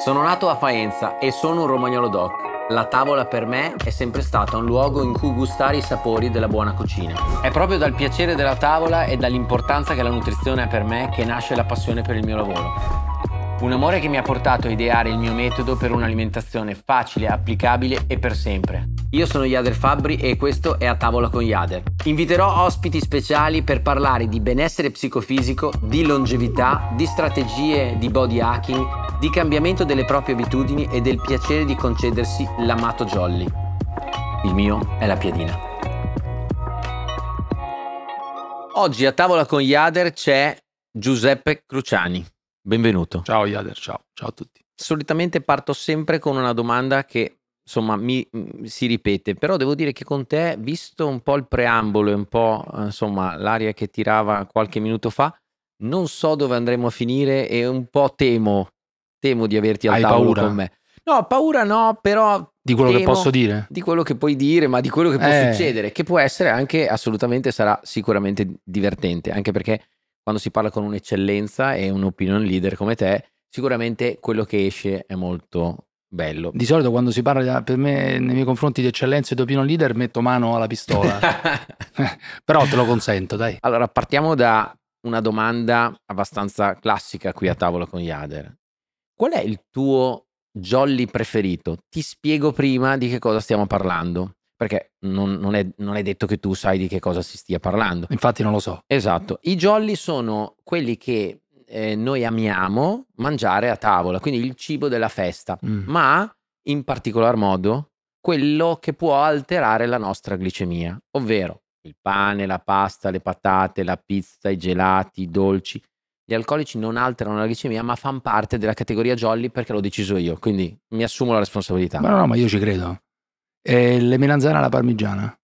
Sono nato a Faenza e sono un romagnolo doc. La tavola per me è sempre stata un luogo in cui gustare i sapori della buona cucina. È proprio dal piacere della tavola e dall'importanza che la nutrizione ha per me che nasce la passione per il mio lavoro. Un amore che mi ha portato a ideare il mio metodo per un'alimentazione facile, applicabile e per sempre. Io sono Yader Fabbri e questo è A Tavola con Yader. Inviterò ospiti speciali per parlare di benessere psicofisico, di longevità, di strategie di body hacking, di cambiamento delle proprie abitudini e del piacere di concedersi l'amato jolly. Il mio è la piadina. Oggi a tavola con Yader c'è Giuseppe Cruciani. Benvenuto. Ciao Yader, ciao, ciao a tutti. Solitamente parto sempre con una domanda che insomma mi, mm, si ripete, però devo dire che con te, visto un po' il preambolo e un po' eh, insomma l'aria che tirava qualche minuto fa, non so dove andremo a finire e un po' temo, temo di averti al Hai tavolo paura? con me. No, paura no, però Di quello che posso dire? di quello che puoi dire, ma di quello che può Eh. succedere, che può essere anche assolutamente sarà sicuramente divertente, anche perché quando si parla con un'eccellenza e un opinion leader come te, sicuramente quello che esce è molto bello. Di solito quando si parla per me nei miei confronti di eccellenza e di opinion leader metto mano alla pistola. Però te lo consento, dai. allora, partiamo da una domanda abbastanza classica qui a tavola con Yader. Qual è il tuo jolly preferito? Ti spiego prima di che cosa stiamo parlando, perché non, non è, non è detto che tu sai di che cosa si stia parlando. Infatti non lo so. Esatto, i jolly sono quelli che eh, noi amiamo mangiare a tavola, quindi il cibo della festa, Mm. ma in particolar modo quello che può alterare la nostra glicemia, ovvero il pane, la pasta, le patate, la pizza, i gelati, i dolci. Gli alcolici non alterano la glicemia, ma fanno parte della categoria jolly perché l'ho deciso io, quindi mi assumo la responsabilità. Ma no, no, ma io ci credo. E le melanzane alla parmigiana?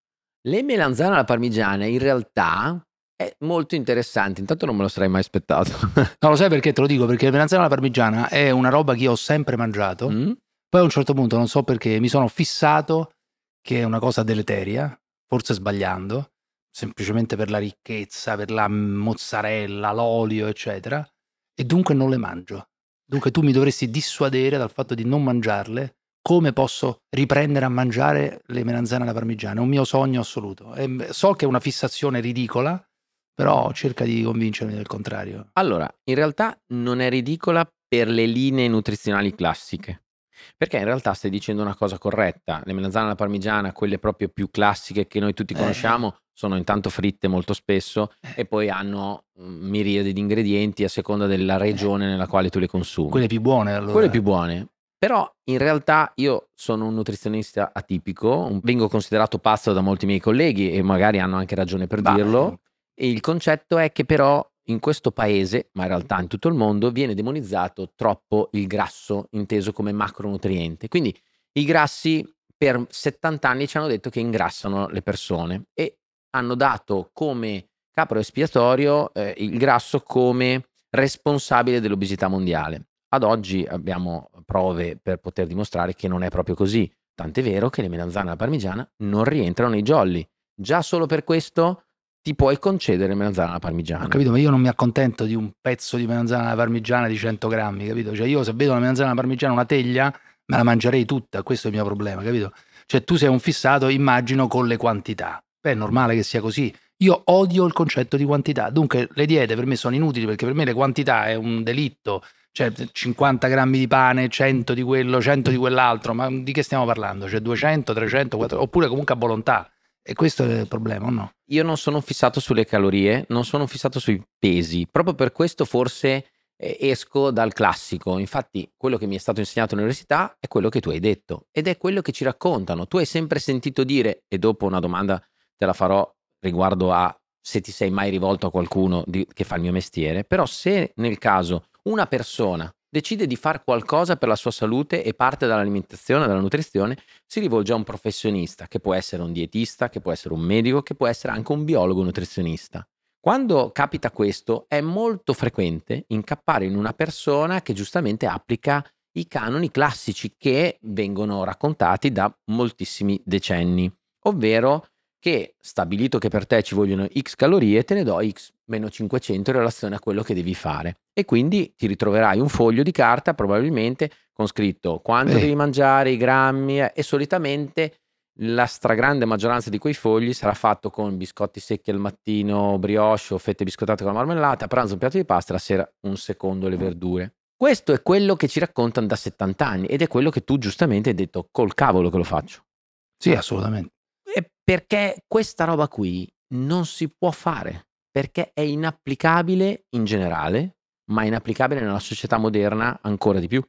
Le melanzane alla parmigiana in realtà è molto interessante, intanto non me lo sarei mai aspettato. No, lo sai perché te lo dico? Perché le melanzane alla parmigiana è una roba che io ho sempre mangiato. Mm? Poi a un certo punto, non so perché, mi sono fissato che è una cosa deleteria, forse sbagliando, semplicemente per la ricchezza, per la mozzarella, l'olio, eccetera, e dunque non le mangio. Dunque tu mi dovresti dissuadere dal fatto di non mangiarle. Come posso riprendere a mangiare le melanzane alla parmigiana? È un mio sogno assoluto. E so che è una fissazione ridicola, però cerca di convincermi del contrario. Allora, in realtà non è ridicola per le linee nutrizionali classiche. Perché in realtà stai dicendo una cosa corretta. Le melanzane alla parmigiana, quelle proprio più classiche che noi tutti Eh. conosciamo, sono intanto fritte molto spesso Eh. e poi hanno mm, miriadi di ingredienti a seconda della regione nella quale tu le consumi. Quelle più buone allora. Quelle più buone. Però in realtà io sono un nutrizionista atipico, vengo considerato pazzo da molti miei colleghi e magari hanno anche ragione per Bah, dirlo. E il concetto è che però in questo paese, ma in realtà in tutto il mondo, viene demonizzato troppo il grasso inteso come macronutriente. Quindi i grassi per 70 anni ci hanno detto che ingrassano le persone e hanno dato come capro espiatorio eh, il grasso come responsabile dell'obesità mondiale. Ad oggi abbiamo prove per poter dimostrare che non è proprio così. Tant'è vero che le melanzane alla parmigiana non rientrano nei jolly. Già solo per questo ti puoi concedere le melanzane alla parmigiana. Ho capito, ma io non mi accontento di un pezzo di melanzana alla parmigiana di 100 grammi, capito? Cioè io se vedo una melanzana alla parmigiana, una teglia, me la mangerei tutta, questo è il mio problema, capito? Cioè tu sei un fissato, immagino, con le quantità. Beh, è normale che sia così. Io odio il concetto di quantità, dunque le diete per me sono inutili perché per me le quantità è un delitto. Cioè 50 grammi di pane, 100 di quello, 100 di quell'altro, ma di che stiamo parlando? Cioè 200, 300, 400, oppure comunque a volontà. E questo è il problema, no? Io non sono fissato sulle calorie, non sono fissato sui pesi. Proprio per questo forse eh, esco dal classico. Infatti, quello che mi è stato insegnato all'università è quello che tu hai detto ed è quello che ci raccontano. Tu hai sempre sentito dire, e dopo una domanda te la farò riguardo a se ti sei mai rivolto a qualcuno di- che fa il mio mestiere, però se nel caso una persona decide di fare qualcosa per la sua salute e parte dall'alimentazione, dalla nutrizione, si rivolge a un professionista, che può essere un dietista, che può essere un medico, che può essere anche un biologo nutrizionista. Quando capita questo è molto frequente incappare in una persona che giustamente applica i canoni classici che vengono raccontati da moltissimi decenni, ovvero che stabilito che per te ci vogliono x calorie, te ne do x meno 500 in relazione a quello che devi fare. E quindi ti ritroverai un foglio di carta probabilmente con scritto quanto Beh. devi mangiare, i grammi eh, e solitamente la stragrande maggioranza di quei fogli sarà fatto con biscotti secchi al mattino, brioche o fette biscottate con la marmellata, a pranzo un piatto di pasta, la sera un secondo le verdure. Questo è quello che ci raccontano da 70 anni ed è quello che tu giustamente hai detto col cavolo che lo faccio. Sì, assolutamente. Perché questa roba qui non si può fare, perché è inapplicabile in generale, ma è inapplicabile nella società moderna ancora di più.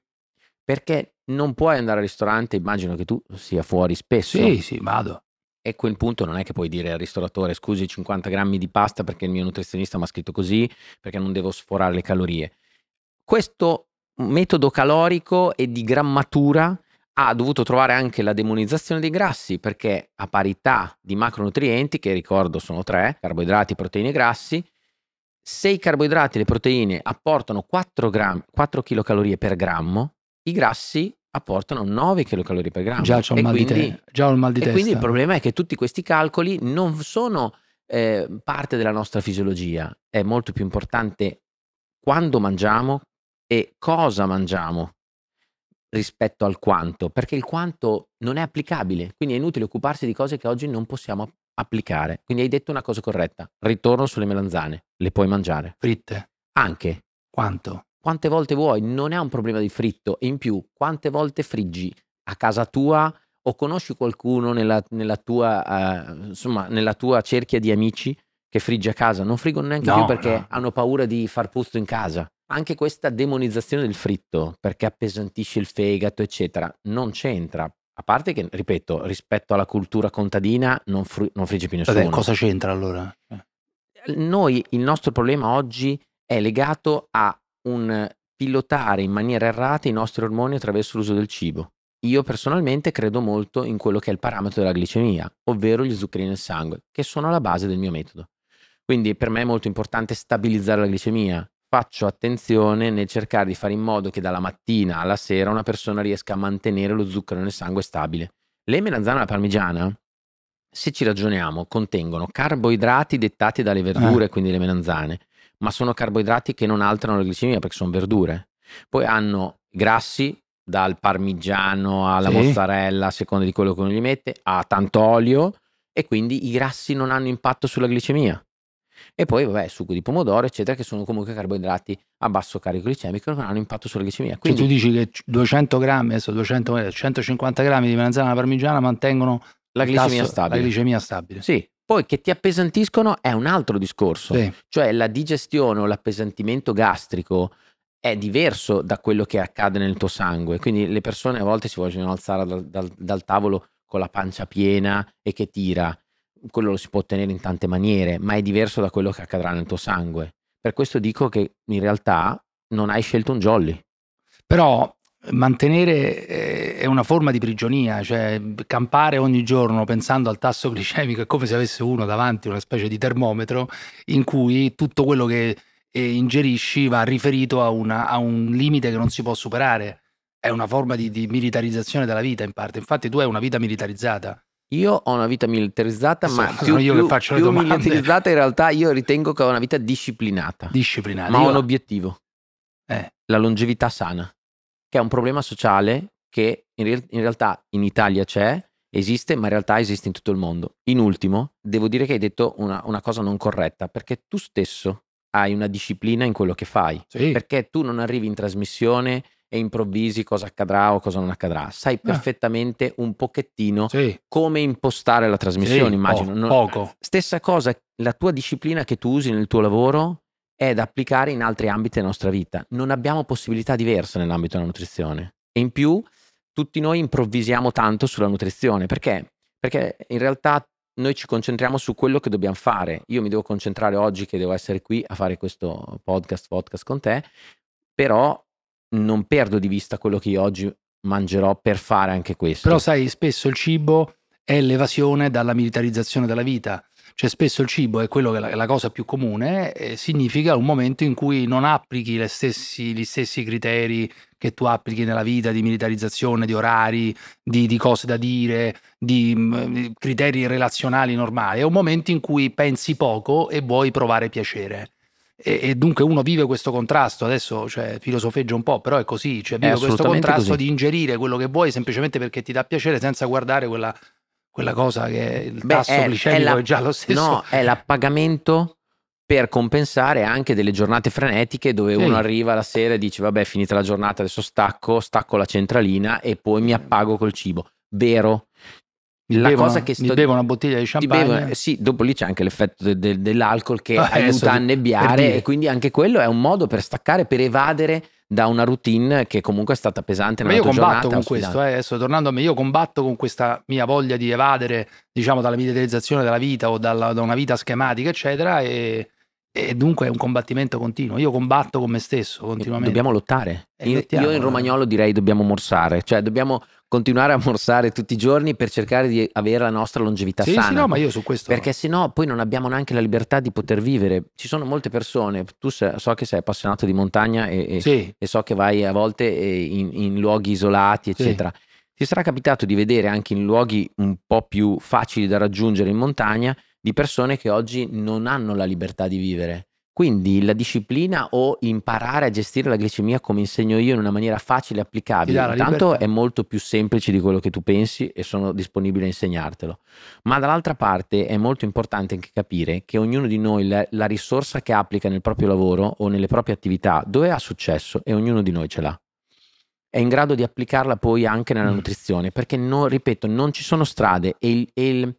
Perché non puoi andare al ristorante, immagino che tu sia fuori spesso. Sì, sì, vado. E a quel punto non è che puoi dire al ristoratore scusi 50 grammi di pasta perché il mio nutrizionista mi ha scritto così, perché non devo sforare le calorie. Questo metodo calorico e di grammatura ha dovuto trovare anche la demonizzazione dei grassi perché a parità di macronutrienti, che ricordo sono tre, carboidrati, proteine e grassi, se i carboidrati e le proteine apportano 4, gram- 4 kcal per grammo, i grassi apportano 9 kcal per grammo. Già c'ho il mal di quindi- te- già ho il mal di e testa. quindi il problema è che tutti questi calcoli non sono eh, parte della nostra fisiologia, è molto più importante quando mangiamo e cosa mangiamo rispetto al quanto, perché il quanto non è applicabile, quindi è inutile occuparsi di cose che oggi non possiamo applicare. Quindi hai detto una cosa corretta, ritorno sulle melanzane, le puoi mangiare. Fritte. Anche, Quanto? quante volte vuoi, non è un problema di fritto. In più, quante volte friggi a casa tua o conosci qualcuno nella, nella tua, eh, insomma, nella tua cerchia di amici che frigge a casa? Non friggono neanche No, più perché no. hanno paura di far puzzo in casa. Anche questa demonizzazione del fritto, perché appesantisce il fegato, eccetera, non c'entra. A parte che, ripeto, rispetto alla cultura contadina non, fru- non frigge più nessuno Vabbè, cosa c'entra allora? Eh. noi il nostro problema oggi è legato a un pilotare in maniera errata i nostri ormoni attraverso l'uso del cibo. Io personalmente credo molto in quello che è il parametro della glicemia, ovvero gli zuccheri nel sangue, che sono alla base del mio metodo. Quindi per me è molto importante stabilizzare la glicemia. Faccio attenzione nel cercare di fare in modo che dalla mattina alla sera una persona riesca a mantenere lo zucchero nel sangue stabile. Le melanzane alla parmigiana, se ci ragioniamo, contengono carboidrati dettati dalle verdure, quindi le melanzane, ma sono carboidrati che non alterano la glicemia perché sono verdure. Poi hanno grassi, dal parmigiano alla Sì. mozzarella, a seconda di quello che uno gli mette, a tanto olio e quindi i grassi non hanno impatto sulla glicemia. E poi, vabbè, succo di pomodoro, eccetera, che sono comunque carboidrati a basso carico glicemico che non hanno impatto sulla glicemia. Cioè, Quindi tu dici che 200 grammi, adesso 200, eh, 150 grammi di melanzana parmigiana mantengono la glicemia tasso- stabile. La glicemia stabile. Sì. Poi che ti appesantiscono è un altro discorso. Sì. Cioè la digestione o l'appesantimento gastrico è diverso da quello che accade nel tuo sangue. Quindi le persone a volte si vogliono alzare dal, dal- dal tavolo con la pancia piena e che tira. Quello lo si può ottenere in tante maniere, ma è diverso da quello che accadrà nel tuo sangue. Per questo dico che in realtà non hai scelto un jolly. Però mantenere eh, è una forma di prigionia, cioè campare ogni giorno pensando al tasso glicemico è come se avesse uno davanti una specie di termometro in cui tutto quello che eh, ingerisci va riferito a, una- a un limite che non si può superare. È una forma di, di militarizzazione della vita in parte. Infatti tu hai una vita militarizzata. Io ho una vita militarizzata, ma più, io più- faccio più militarizzata in realtà io ritengo che ho una vita disciplinata. disciplinata. ma ho Io- un obiettivo. eh, la longevità sana, che è un problema sociale che in, real- in realtà in Italia c'è, esiste, ma in realtà esiste in tutto il mondo. In ultimo, devo dire che hai detto una, una cosa non corretta, perché tu stesso hai una disciplina in quello che fai, sì. perché tu non arrivi in trasmissione e improvvisi cosa accadrà o cosa non accadrà, sai perfettamente un pochettino sì, come impostare la trasmissione, sì, immagino. po- poco. Stessa cosa, la tua disciplina che tu usi nel tuo lavoro è da applicare in altri ambiti della nostra vita. Non abbiamo possibilità diverse nell'ambito della nutrizione. E in più, tutti noi improvvisiamo tanto sulla nutrizione. Perché? Perché in realtà noi ci concentriamo su quello che dobbiamo fare. Io mi devo concentrare oggi che devo essere qui a fare questo podcast, podcast con te, però non perdo di vista quello che io oggi mangerò per fare anche questo. Però sai, spesso il cibo è l'evasione dalla militarizzazione della vita. Cioè spesso il cibo è quello che è la, cosa più comune, e significa un momento in cui non applichi stessi, gli stessi criteri che tu applichi nella vita di militarizzazione, di orari, di, di cose da dire, di mh, criteri relazionali normali. È un momento in cui pensi poco e vuoi provare piacere. E, e dunque uno vive questo contrasto, adesso cioè, filosofeggio un po', però è così, cioè vive questo contrasto così. di ingerire quello che vuoi semplicemente perché ti dà piacere senza guardare quella, quella cosa che il Beh, tasso è, è glicemico la- è già lo stesso. no, è l'appagamento per compensare anche delle giornate frenetiche dove Sì. uno arriva la sera e dice vabbè è finita la giornata adesso stacco, stacco la centralina e poi mi appago col cibo. Vero? Mi la bevo, cosa che sto- bevo una bottiglia di champagne. bevono- sì, dopo lì c'è anche l'effetto de- de- dell'alcol che Ah, aiuta a ti- per annebbiare e quindi anche quello è un modo per staccare, per evadere da una routine che comunque è stata pesante Ma io combatto giornata. con questo, eh, adesso tornando a me, io combatto con questa mia voglia di evadere, diciamo, dalla militarizzazione della vita o dalla- da una vita schematica, eccetera, e, e dunque è un combattimento continuo. Io combatto con me stesso continuamente. Dobbiamo lottare. Lottiamo, io in eh. romagnolo direi dobbiamo morsare, cioè dobbiamo continuare a morsare tutti i giorni per cercare di avere la nostra longevità Sì, sana. sì, no, ma io su questo... Perché se no poi non abbiamo neanche la libertà di poter vivere. Ci sono molte persone, tu se- so che sei appassionato di montagna e, e- Sì, e so che vai a volte in, in luoghi isolati, Sì. eccetera. Ti sarà capitato di vedere anche in luoghi un po' più facili da raggiungere in montagna di persone che oggi non hanno la libertà di vivere. Quindi la disciplina o imparare a gestire la glicemia come insegno io in una maniera facile e applicabile, intanto è molto più semplice di quello che tu pensi e sono disponibile a insegnartelo. Ma dall'altra parte è molto importante anche capire che ognuno di noi la, la risorsa che applica nel proprio lavoro o nelle proprie attività, dove ha successo e ognuno di noi ce l'ha. È in grado di applicarla poi anche nella Mm. nutrizione, perché non, ripeto, non ci sono strade e il, e il-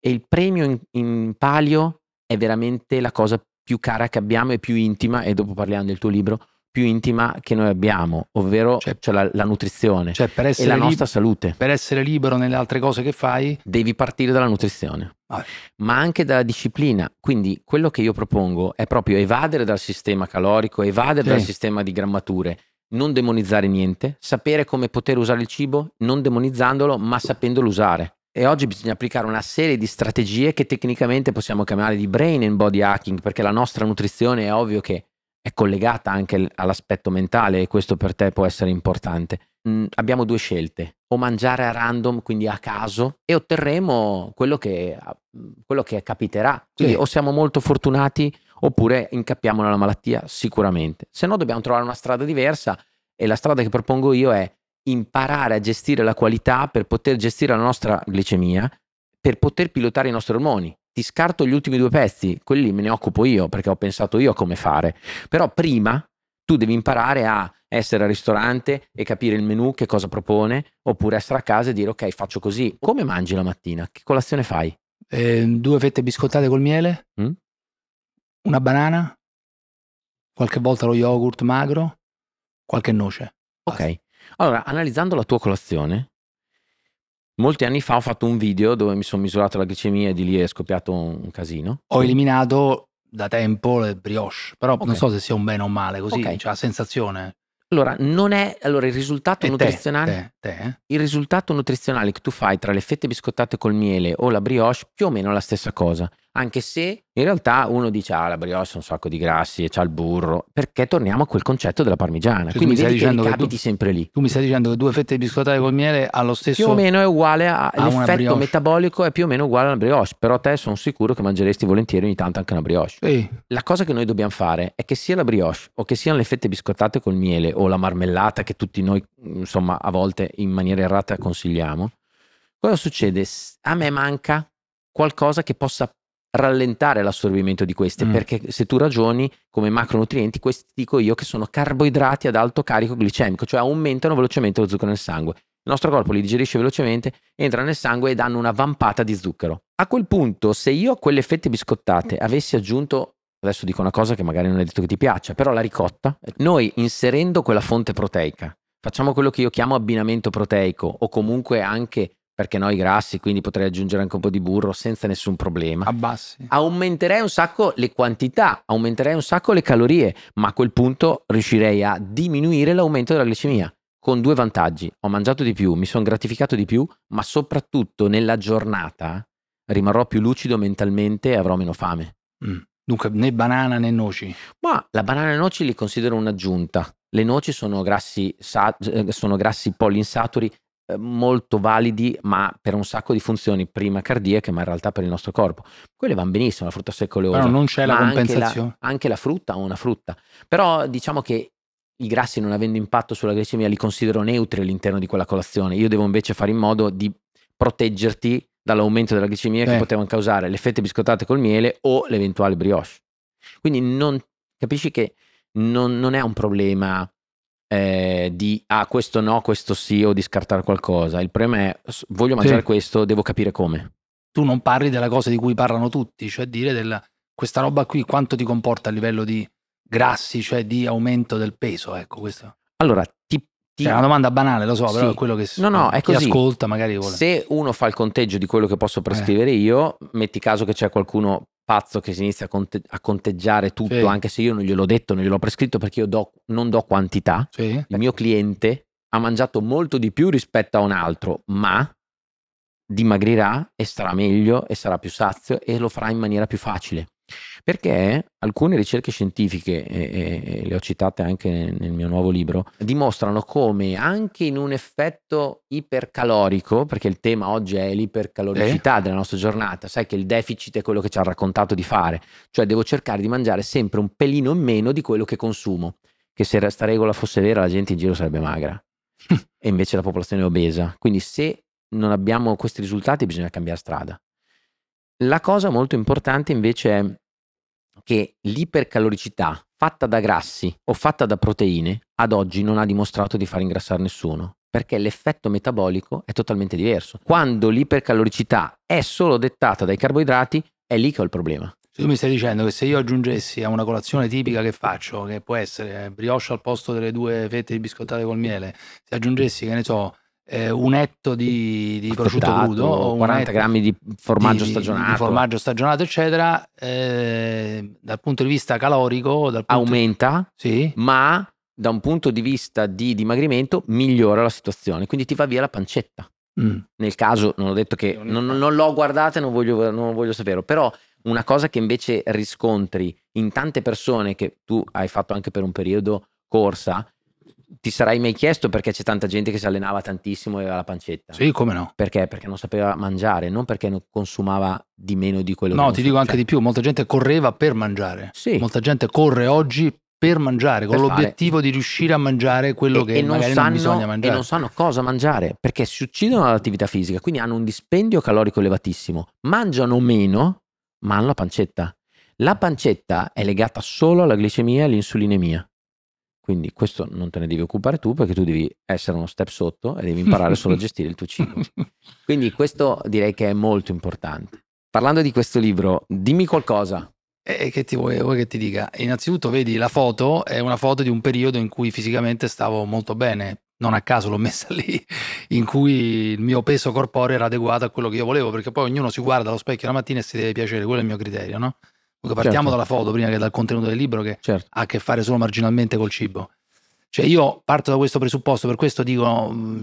e il premio in, in palio è veramente la cosa più cara che abbiamo e più intima, e dopo parliamo del tuo libro, più intima che noi abbiamo, ovvero Cioè- cioè la, la nutrizione cioè per e essere, la lib- nostra salute. per essere libero nelle altre cose che fai, Devi partire dalla nutrizione, Vabbè. ma anche dalla disciplina. Quindi quello che io propongo è proprio evadere dal sistema calorico, evadere Sì. dal sistema di grammature, non demonizzare niente, sapere come poter usare il cibo, non demonizzandolo, ma sapendolo usare. E oggi bisogna applicare una serie di strategie che tecnicamente possiamo chiamare di brain and body hacking, perché la nostra nutrizione è ovvio che è collegata anche all'aspetto mentale e questo per te può essere importante. Mm, abbiamo due scelte, o mangiare a random, quindi a caso, e otterremo quello che, quello che capiterà. Quindi Sì. o siamo molto fortunati oppure incappiamo nella malattia sicuramente. Se no dobbiamo trovare una strada diversa e la strada che propongo io è imparare a gestire la qualità per poter gestire la nostra glicemia, per poter pilotare i nostri ormoni. Ti scarto gli ultimi due pezzi, quelli me ne occupo io perché ho pensato io a come fare. Però prima tu devi imparare a essere al ristorante e capire il menù, che cosa propone, oppure essere a casa e dire ok, faccio così. Come mangi la mattina? Che colazione fai? eh, due fette biscottate col miele, Mm? una banana, qualche volta lo yogurt magro, qualche noce. Ok. Allora, analizzando la tua colazione, molti anni fa ho fatto un video dove mi sono misurato la glicemia e di lì è scoppiato un casino. Ho eliminato da tempo le brioche, però Ok. non so se sia un bene o un male, così Ok. c'è la sensazione. Allora, non è allora il risultato E te, nutrizionale. te, te, eh? Il risultato nutrizionale che tu fai tra le fette biscottate col miele o la brioche più o meno la stessa cosa, anche se in realtà uno dice ah la brioche ha un sacco di grassi e c'ha il burro, perché torniamo a quel concetto della parmigiana, Cioè, quindi mi stai vedi che ricapiti tu- sempre lì. Tu mi stai dicendo che due fette biscottate col miele allo stesso... Più o meno è uguale a all'effetto brioche. metabolico è più o meno uguale alla brioche, però te sono sicuro che mangeresti volentieri ogni tanto anche una brioche. Sì, La cosa che noi dobbiamo fare è che sia la brioche o che siano le fette biscottate col miele o la marmellata che tutti noi insomma a volte in maniera errata consigliamo, cosa succede? A me manca qualcosa che possa rallentare l'assorbimento di queste Mm. perché se tu ragioni come macronutrienti questi dico io che sono carboidrati ad alto carico glicemico cioè aumentano velocemente lo zucchero nel sangue il nostro corpo li digerisce velocemente entra nel sangue e danno una vampata di zucchero a quel punto se io a quelle fette biscottate avessi aggiunto adesso dico una cosa che magari non è detto che ti piaccia però la ricotta noi inserendo quella fonte proteica facciamo quello che io chiamo abbinamento proteico o comunque anche perché no i grassi quindi potrei aggiungere anche un po' di burro senza nessun problema abbassi. aumenterei un sacco le quantità, aumenterei un sacco le calorie, ma a quel punto riuscirei a diminuire l'aumento della glicemia. Con due vantaggi, ho mangiato di più, mi sono gratificato di più, ma soprattutto nella giornata rimarrò più lucido mentalmente e avrò meno fame. Mm. Dunque né banana né noci. Ma la banana e le noci li considero un'aggiunta. Le noci sono grassi, sa- eh, sono grassi poliinsaturi eh, molto validi, ma per un sacco di funzioni, prima cardiache, ma in realtà per il nostro corpo. Quelle vanno benissimo, la frutta secca oleosa. Però non c'è la ma anche compensazione. Anche la frutta o una frutta. Però diciamo che i grassi non avendo impatto sulla glicemia li considero neutri all'interno di quella colazione. Io devo invece fare in modo di proteggerti dall'aumento della glicemia che Sì. potevano causare le fette biscottate col miele o l'eventuale brioche. Quindi non, capisci che non, non è un problema eh, di ah, questo no, questo sì o di scartare qualcosa. Il problema è voglio mangiare Sì. questo, devo capire come. Tu non parli della cosa di cui parlano tutti, cioè dire del, questa roba qui quanto ti comporta a livello di grassi, cioè di aumento del peso, ecco questo. Allora, ti, ti- Cioè, è una domanda banale, lo so, però Sì. è quello che No, no, è chi così. ascolta magari vuole. se uno fa il conteggio di quello che Eh. posso prescrivere io, metti caso che c'è qualcuno pazzo che si inizia a, conte- a conteggiare tutto, Sì. anche se io non gliel'ho detto, non gliel'ho prescritto perché io do- non do quantità. Sì. il mio cliente ha mangiato molto di più rispetto a un altro, ma dimagrirà e starà meglio e sarà più sazio e lo farà in maniera più facile. Perché alcune ricerche scientifiche, e, e- le ho citate anche nel, nel mio nuovo libro, dimostrano come anche in un effetto ipercalorico, perché il tema oggi è l'ipercaloricità della nostra giornata, sai che il deficit è quello che ci ha raccontato di fare, cioè devo cercare di mangiare sempre un pelino in meno di quello che consumo che se questa regola fosse vera la gente in giro sarebbe magra e invece la popolazione è obesa. Quindi se non abbiamo questi risultati bisogna cambiare strada. La cosa molto importante invece è che l'ipercaloricità fatta da grassi o fatta da proteine ad oggi non ha dimostrato di far ingrassare nessuno perché l'effetto metabolico è totalmente diverso. Quando l'ipercaloricità è solo dettata dai carboidrati è lì che ho il problema. Tu mi stai dicendo che se io aggiungessi a una colazione tipica che faccio, che può essere brioche al posto delle due fette di biscottate col miele, se aggiungessi, che ne so, eh, un etto di, di prosciutto crudo o un 40 etto grammi di formaggio di- di- stagionato di formaggio stagionato, eccetera, eh, dal punto di vista calorico, dal punto aumenta Sì, ma da un punto di vista di dimagrimento migliora la situazione, quindi ti va via la pancetta. Mm. Nel caso, non ho detto che non, non l'ho guardata e non voglio, non voglio saperlo, però una cosa che invece riscontri in tante persone che tu hai fatto anche per un periodo corsa, ti sarai mai chiesto perché c'è tanta gente che si allenava tantissimo e aveva la pancetta. sì, come no. Perché? Perché non sapeva mangiare, non perché non consumava di meno di quello che No, ti dico anche cioè, di più, molta gente correva per mangiare. Sì. Molta gente corre oggi per mangiare, con Per fare. l'obiettivo di riuscire a mangiare quello e, che e non magari non sanno, bisogna e mangiare. non sanno cosa mangiare perché si uccidono dall'attività fisica, quindi hanno un dispendio calorico elevatissimo, mangiano meno, ma hanno la pancetta. La pancetta è legata solo alla glicemia e all'insulinemia. Quindi questo non te ne devi occupare tu perché tu devi essere uno step sotto e devi imparare solo a gestire il tuo cibo. Quindi questo direi che è molto importante. Parlando di questo libro, dimmi qualcosa. E che ti vuoi, vuoi che ti dica? Innanzitutto, vedi, la foto è una foto di un periodo in cui fisicamente stavo molto bene. Non a caso l'ho messa lì, in cui il mio peso corporeo era adeguato a quello che io volevo, perché poi ognuno si guarda allo specchio la mattina e si deve piacere, quello è il mio criterio, no? Partiamo Certo. dalla foto prima che dal contenuto del libro che Certo. ha a che fare solo marginalmente col cibo. Cioè io parto da questo presupposto, per questo dico, mh,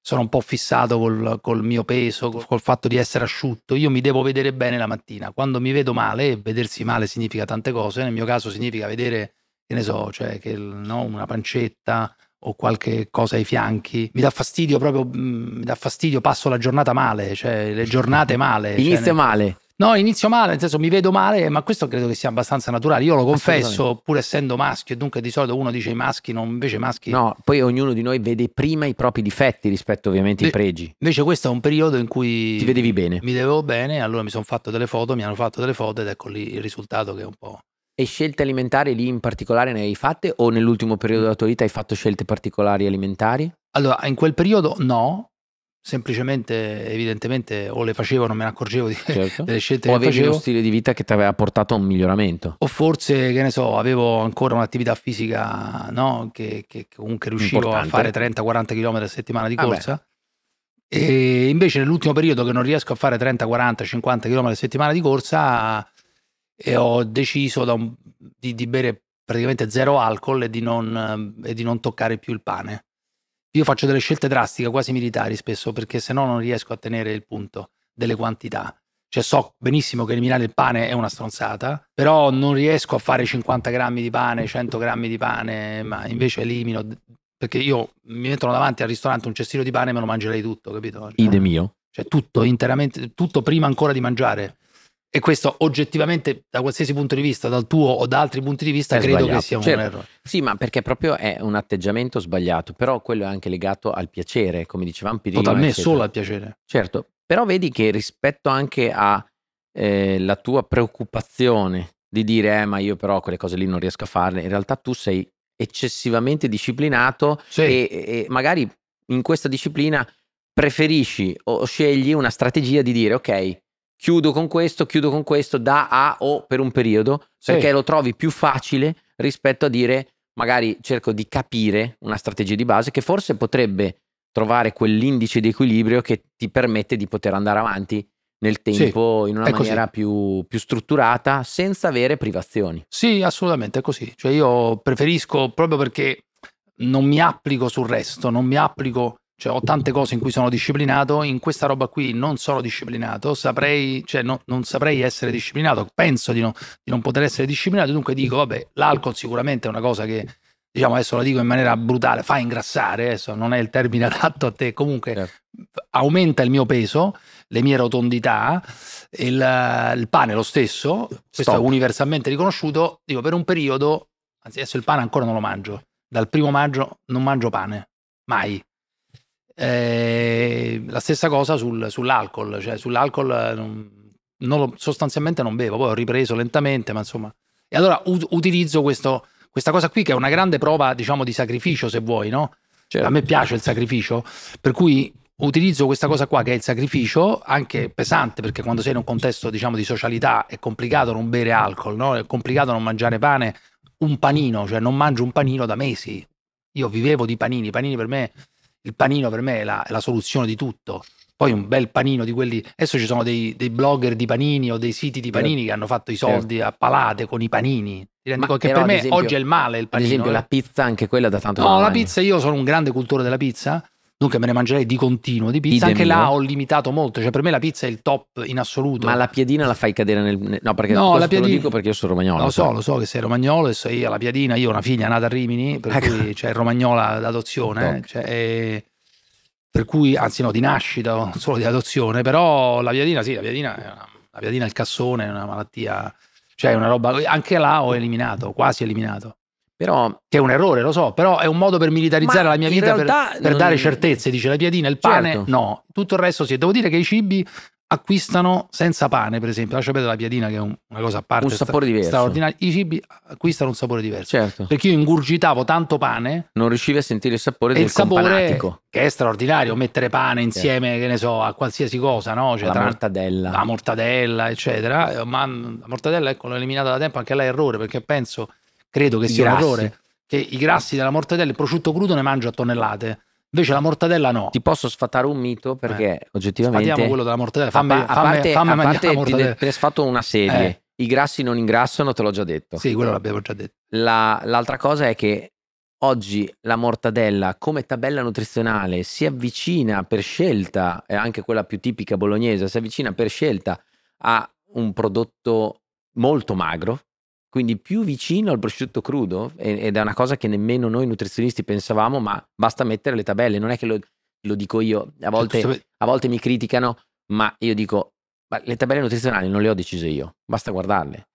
sono un po' fissato col, col mio peso, col, col fatto di essere asciutto, io mi devo vedere bene la mattina. Quando mi vedo male, vedersi male significa tante cose, nel mio caso significa vedere, che ne so, cioè che no, una pancetta o qualche cosa ai fianchi, mi dà fastidio proprio, mh, mi dà fastidio, passo la giornata male, cioè le giornate male. cioè, Inizia nel- male. No, inizio male, nel senso mi vedo male, ma questo credo che sia abbastanza naturale. Io lo confesso, pur essendo maschio, e dunque di solito uno dice i maschi, non, invece i maschi. No, poi ognuno di noi vede prima i propri difetti rispetto ovviamente ai Sì. pregi. Invece questo è un periodo in cui Ti vedevi bene. mi vedevo bene, allora mi sono fatto delle foto, mi hanno fatto delle foto ed ecco lì il risultato che è un po'... E scelte alimentari lì in particolare ne hai fatte o nell'ultimo periodo della tua vita hai fatto scelte particolari alimentari? Allora, in quel periodo no, semplicemente, evidentemente, o le facevo non me ne accorgevo di, Certo. delle scelte O che avevi facevo. uno stile di vita che ti aveva portato a un miglioramento? O forse, che ne so, avevo ancora un'attività fisica no? che, che comunque riuscivo Importante. a fare 30-40 km a settimana di Vabbè. corsa. E invece nell'ultimo periodo che non riesco a fare 30, 40, 50 km a settimana di corsa e ho deciso un- di, di bere praticamente zero alcol e di, non, e di non toccare più il pane. Io faccio delle scelte drastiche, quasi militari spesso, perché se no non riesco a tenere il punto delle quantità. Cioè so benissimo che eliminare il pane è una stronzata, però non riesco a fare 50 grammi di pane, 100 grammi di pane, ma invece elimino perché io mi mettono davanti al ristorante un cestino di pane e me lo mangerei tutto, capito? Ide mio. Cioè tutto, interamente, tutto prima ancora di mangiare. E questo oggettivamente, da qualsiasi punto di vista, dal tuo o da altri punti di vista, È credo sbagliato. che sia un Certo. errore. Sì, ma perché proprio è un atteggiamento sbagliato, però quello è anche legato al piacere, come dicevamo prima. Totalmente solo al piacere. Certo, però vedi che rispetto anche a eh, tua preoccupazione di dire eh, ma io però quelle cose lì non riesco a farle, in realtà tu sei eccessivamente disciplinato Sì. e, e magari in questa disciplina preferisci o scegli una strategia di dire ok, chiudo con questo, chiudo con questo da A o per un periodo, Sì. perché lo trovi più facile rispetto a dire magari cerco di capire una strategia di base che forse potrebbe trovare quell'indice di equilibrio che ti permette di poter andare avanti nel tempo in una maniera più, più strutturata senza avere privazioni. Sì, assolutamente è così. Cioè io preferisco proprio perché non mi applico sul resto, non mi applico, cioè ho tante cose in cui sono disciplinato, in questa roba qui non sono disciplinato, saprei, cioè no- non saprei essere disciplinato, penso di, no- di non poter essere disciplinato, dunque dico, vabbè, l'alcol sicuramente è una cosa che, diciamo adesso la dico in maniera brutale, fa ingrassare, adesso non è il termine adatto a te, comunque Certo. aumenta il mio peso, le mie rotondità, il, il pane lo stesso, questo Stop. è universalmente riconosciuto, dico per un periodo, anzi adesso il pane ancora non lo mangio, dal primo maggio non mangio pane, mai. Eh, la stessa cosa sul- sull'alcol, cioè sull'alcol eh, non- non lo- sostanzialmente non bevo, poi ho ripreso lentamente, ma insomma... E allora ut- utilizzo questo, questa cosa qui che è una grande prova, diciamo, di sacrificio, se vuoi, no? Certo. A me piace il sacrificio, per cui utilizzo questa cosa qua che è il sacrificio, anche pesante, perché quando sei in un contesto, diciamo, di socialità è complicato non bere alcol, no? È complicato non mangiare pane, un panino, cioè non mangio un panino da mesi. Io vivevo di panini, i panini per me, il panino per me è la, è la soluzione di tutto. Poi un bel panino di quelli. Adesso ci sono dei, dei blogger di panini o dei siti di Certo. panini che hanno fatto i soldi a palate con i panini. Ti rendi conto che per ad me esempio- oggi è il male il Ad panino. esempio eh. la pizza, anche quella da tanto No, la guadagno. pizza io sono un grande cultore della pizza, dunque me ne mangerei di continuo di pizza. Idem Anche là io. ho limitato molto, cioè per me la pizza è il top in assoluto. Ma la piadina la fai cadere nel... No, perché No, la te lo piadina- dico perché io sono romagnolo. lo so, sai. lo so che sei romagnolo e sei alla piadina, io ho una figlia nata a Rimini, per Ecco. cui c'è romagnola d'adozione, cioè, eh, per cui, anzi no, di nascita, non solo di adozione, però la piadina sì, la piadina, una- la piadina è il cassone, è una malattia, cioè è una roba, anche là ho eliminato, quasi eliminato. Però Che è un errore, lo so, però è un modo per militarizzare Ma la mia vita per, per non- dare certezze. Dice la piadina, il pane, Certo. no. Tutto il resto sì. Devo dire che i cibi acquistano senza pane, per esempio. Lascia perdere la piadina, che è un- una cosa a parte. Un sapore diverso. straordinaria. I cibi acquistano un sapore diverso. certo, Perché io ingurgitavo tanto pane non riuscivi a sentire il sapore del il sapore che è straordinario, mettere pane insieme, che ne so, a qualsiasi cosa, no? Cioè, la tra- mortadella. la mortadella, eccetera. Eh, Ma la mortadella, ecco, l'ho eliminata da tempo, anche lei è errore, perché penso, credo che I sia grassi. un errore, che i grassi della mortadella, il prosciutto crudo ne mangio a tonnellate, invece la mortadella no. Ti posso sfatare un mito perché oggettivamente Sfatiamo quello della mortadella, a, fammi, a fammi- parte, fammi a mangiare parte la ti mortadella. ti hai fatto una serie, Eh. i grassi non ingrassano, te l'ho già detto. Sì, quello l'abbiamo già detto. La- l'altra cosa è che oggi la mortadella come tabella nutrizionale si avvicina per scelta, e anche quella più tipica bolognese, si avvicina per scelta a un prodotto molto magro, quindi più vicino al prosciutto crudo, ed è una cosa che nemmeno noi nutrizionisti pensavamo, ma basta mettere le tabelle, non è che lo, lo dico io, a volte, Cioè, sape- a volte mi criticano, ma io dico, ma le tabelle nutrizionali non le ho decise io, basta guardarle.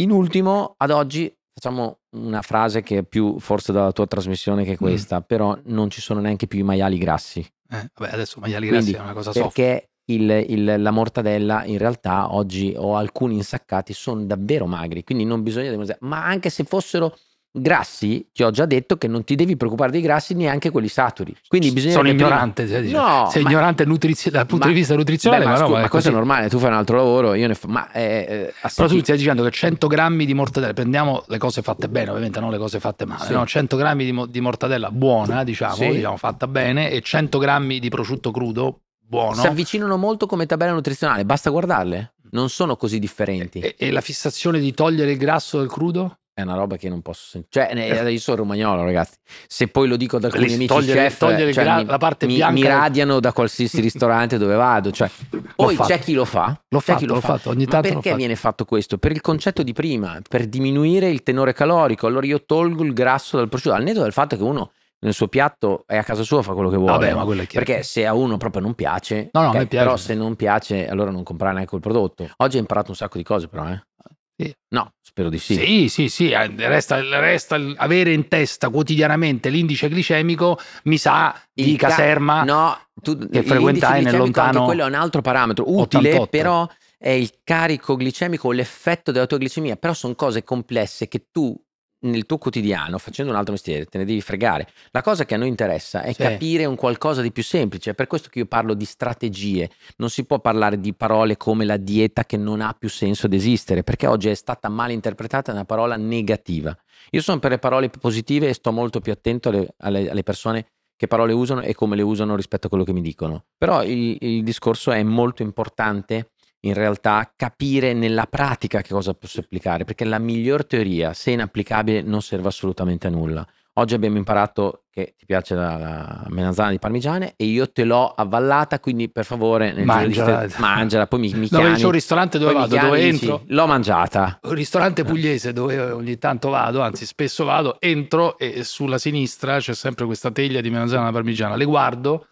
In ultimo, ad oggi, facciamo una frase che è più forse dalla tua trasmissione che questa, però non ci sono neanche più i maiali grassi, eh, vabbè, adesso maiali grassi Quindi, è una cosa soft. perché il- il- la mortadella in realtà oggi o alcuni insaccati sono davvero magri, quindi non bisogna demonizzare. Ma anche se fossero grassi, ti ho già detto che non ti devi preoccupare dei grassi neanche quelli saturi. Quindi bisogna Sono ignorante, cioè, dice. No, sei ma- ignorante nutrizio- dal punto ma- di vista nutrizionale, Beh, ma, ma, no, scusa, ma questo è normale, tu fai un altro lavoro, io ne fa, ma è, è Però tu stai dicendo che 100 grammi di mortadella, prendiamo le cose fatte bene, ovviamente non le cose fatte male, Sì. no? 100 grammi di, mo- di mortadella buona, diciamo, Sì. diciamo, fatta bene, e 100 grammi di prosciutto crudo buono. si avvicinano molto come tabella nutrizionale, basta guardarle, non sono così differenti. E, e la fissazione di togliere il grasso del crudo? è una roba che non posso sentire. Cioè, ne- io sono romagnolo, ragazzi. Se poi lo dico ad alcuni amici togliere- chef, togliere cioè, gra- mi, la parte mi- bianca- mi radiano da qualsiasi ristorante dove vado. Cioè, poi c'è chi lo fa. L'ho c'è chi fatto, lo l'ho fa. fatto, ogni Ma tanto l'ho perché viene fatto questo? Per il concetto di prima, per diminuire il tenore calorico. Allora io tolgo il grasso dal prosciutto, al netto del fatto che uno nel suo piatto è a casa sua fa quello che vuole. Vabbè, ma quello è chiaro. Perché se a uno proprio non piace, No, no, a ok, me piace. però se non piace allora non comprare neanche quel prodotto. Oggi ho imparato un sacco di cose però, eh. Sì. No, spero di sì. Sì, sì, sì, eh, resta, resta il- avere in testa quotidianamente l'indice glicemico, mi sa di Il ca- caserma. No, tu, che frequentai nel lontano quello è un altro parametro utile, 88. però è il carico glicemico l'effetto della tua glicemia, però sono cose complesse che tu nel tuo quotidiano, facendo un altro mestiere, te ne devi fregare. La cosa che a noi interessa è Sì. capire un qualcosa di più semplice, è per questo che io parlo di strategie. Non si può parlare di parole come la dieta che non ha più senso di esistere, perché oggi è stata mal interpretata una parola negativa. Io sono per le parole positive e sto molto più attento alle, alle- alle persone che parole usano e come le usano rispetto a quello che mi dicono. Però il, il discorso è molto importante in realtà capire nella pratica che cosa posso applicare, perché la miglior teoria, se inapplicabile, non serve assolutamente a nulla. Oggi abbiamo imparato che ti piace la, la melanzana di parmigiane e io te l'ho avvallata, quindi per favore Mangiala. ste- mangiala, poi mi, mi chiami, c'è un ristorante dove vado, chiami dove e dici, entro, l'ho mangiata. un ristorante pugliese dove ogni tanto vado, anzi spesso vado, entro e sulla sinistra c'è sempre questa teglia di melanzana alla parmigiana. Le guardo,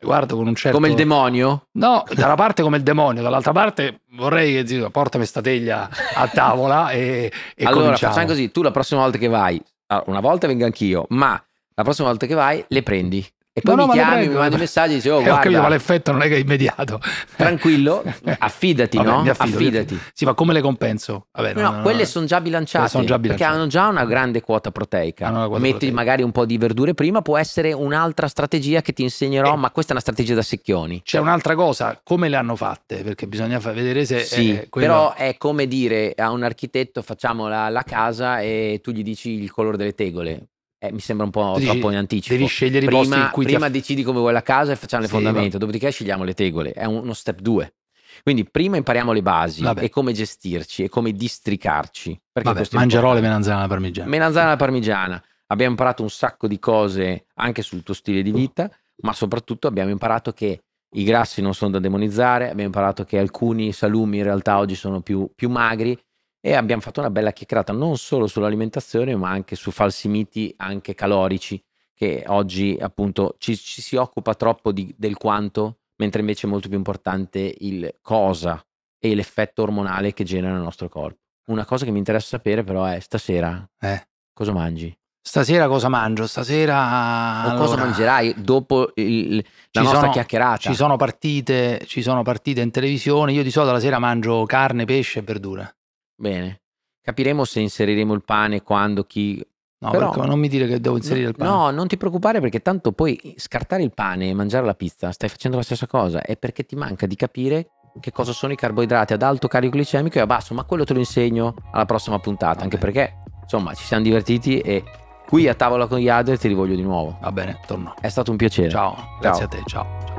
guardo con un certo... Come il demonio? No, da una parte come il demonio, dall'altra parte vorrei che zio, portami sta teglia a tavola e, e allora cominciamo. facciamo così, tu la prossima volta che vai, allora, una volta vengo anch'io, ma la prossima volta che vai le prendi e poi No, no, mi le chiami, mi mandi messaggi e dici, oh Eh, ho capito, guarda, ma l'effetto non è che è immediato. tranquillo, affidati, Vabbè, no? affido, affidati. Sì, ma come le compenso? Vabbè, No, no, no, quelle no. sono già bilanciate, sono già perché bilanciate. hanno già una grande quota proteica. Quota Metti proteica. magari un po' di verdure prima, può essere un'altra strategia che ti insegnerò, Eh. ma questa è una strategia da secchioni. C'è un'altra cosa, come le hanno fatte? Perché bisogna vedere se Sì, eh, quello- però è come dire a un architetto facciamo la, la casa e tu gli dici il colore delle tegole. Eh, mi sembra un po' dici, troppo in anticipo. devi scegliere i posti prima, in cui ti prima aff- decidi come vuoi la casa e facciamo le Sì, fondamenta, dopodiché scegliamo le tegole. È uno step 2. Quindi prima impariamo le basi Vabbè. e come gestirci e come districarci. Vabbè, mangerò le melanzane alla parmigiana. Melanzana alla parmigiana. Abbiamo imparato un sacco di cose anche sul tuo stile di vita, ma soprattutto abbiamo imparato che i grassi non sono da demonizzare, abbiamo imparato che alcuni salumi in realtà oggi sono più, più magri e abbiamo fatto una bella chiacchierata non solo sull'alimentazione, ma anche su falsi miti anche calorici, che oggi appunto ci, ci si occupa troppo di- del quanto, mentre invece è molto più importante il cosa e l'effetto ormonale che genera nel nostro corpo. Una cosa che mi interessa sapere però è stasera Eh. cosa mangi? Stasera cosa mangio? Stasera O cosa allora, mangerai dopo il- la nostra sono- chiacchierata? Ci sono, partite, ci sono partite in televisione. Io di solito la sera mangio carne, pesce e verdura. Bene. Capiremo se inseriremo il pane quando chi... No, Però- perché non mi dire che devo inserire il pane. No, non ti preoccupare perché tanto poi scartare il pane e mangiare la pizza stai facendo la stessa cosa. È perché ti manca di capire che cosa sono i carboidrati ad alto carico glicemico e a basso, ma quello te lo insegno alla prossima puntata, anche perché insomma ci siamo divertiti e qui a tavola con gli altri ti rivoglio di nuovo. Va bene, torno. È stato un piacere. Ciao, grazie a te, ciao.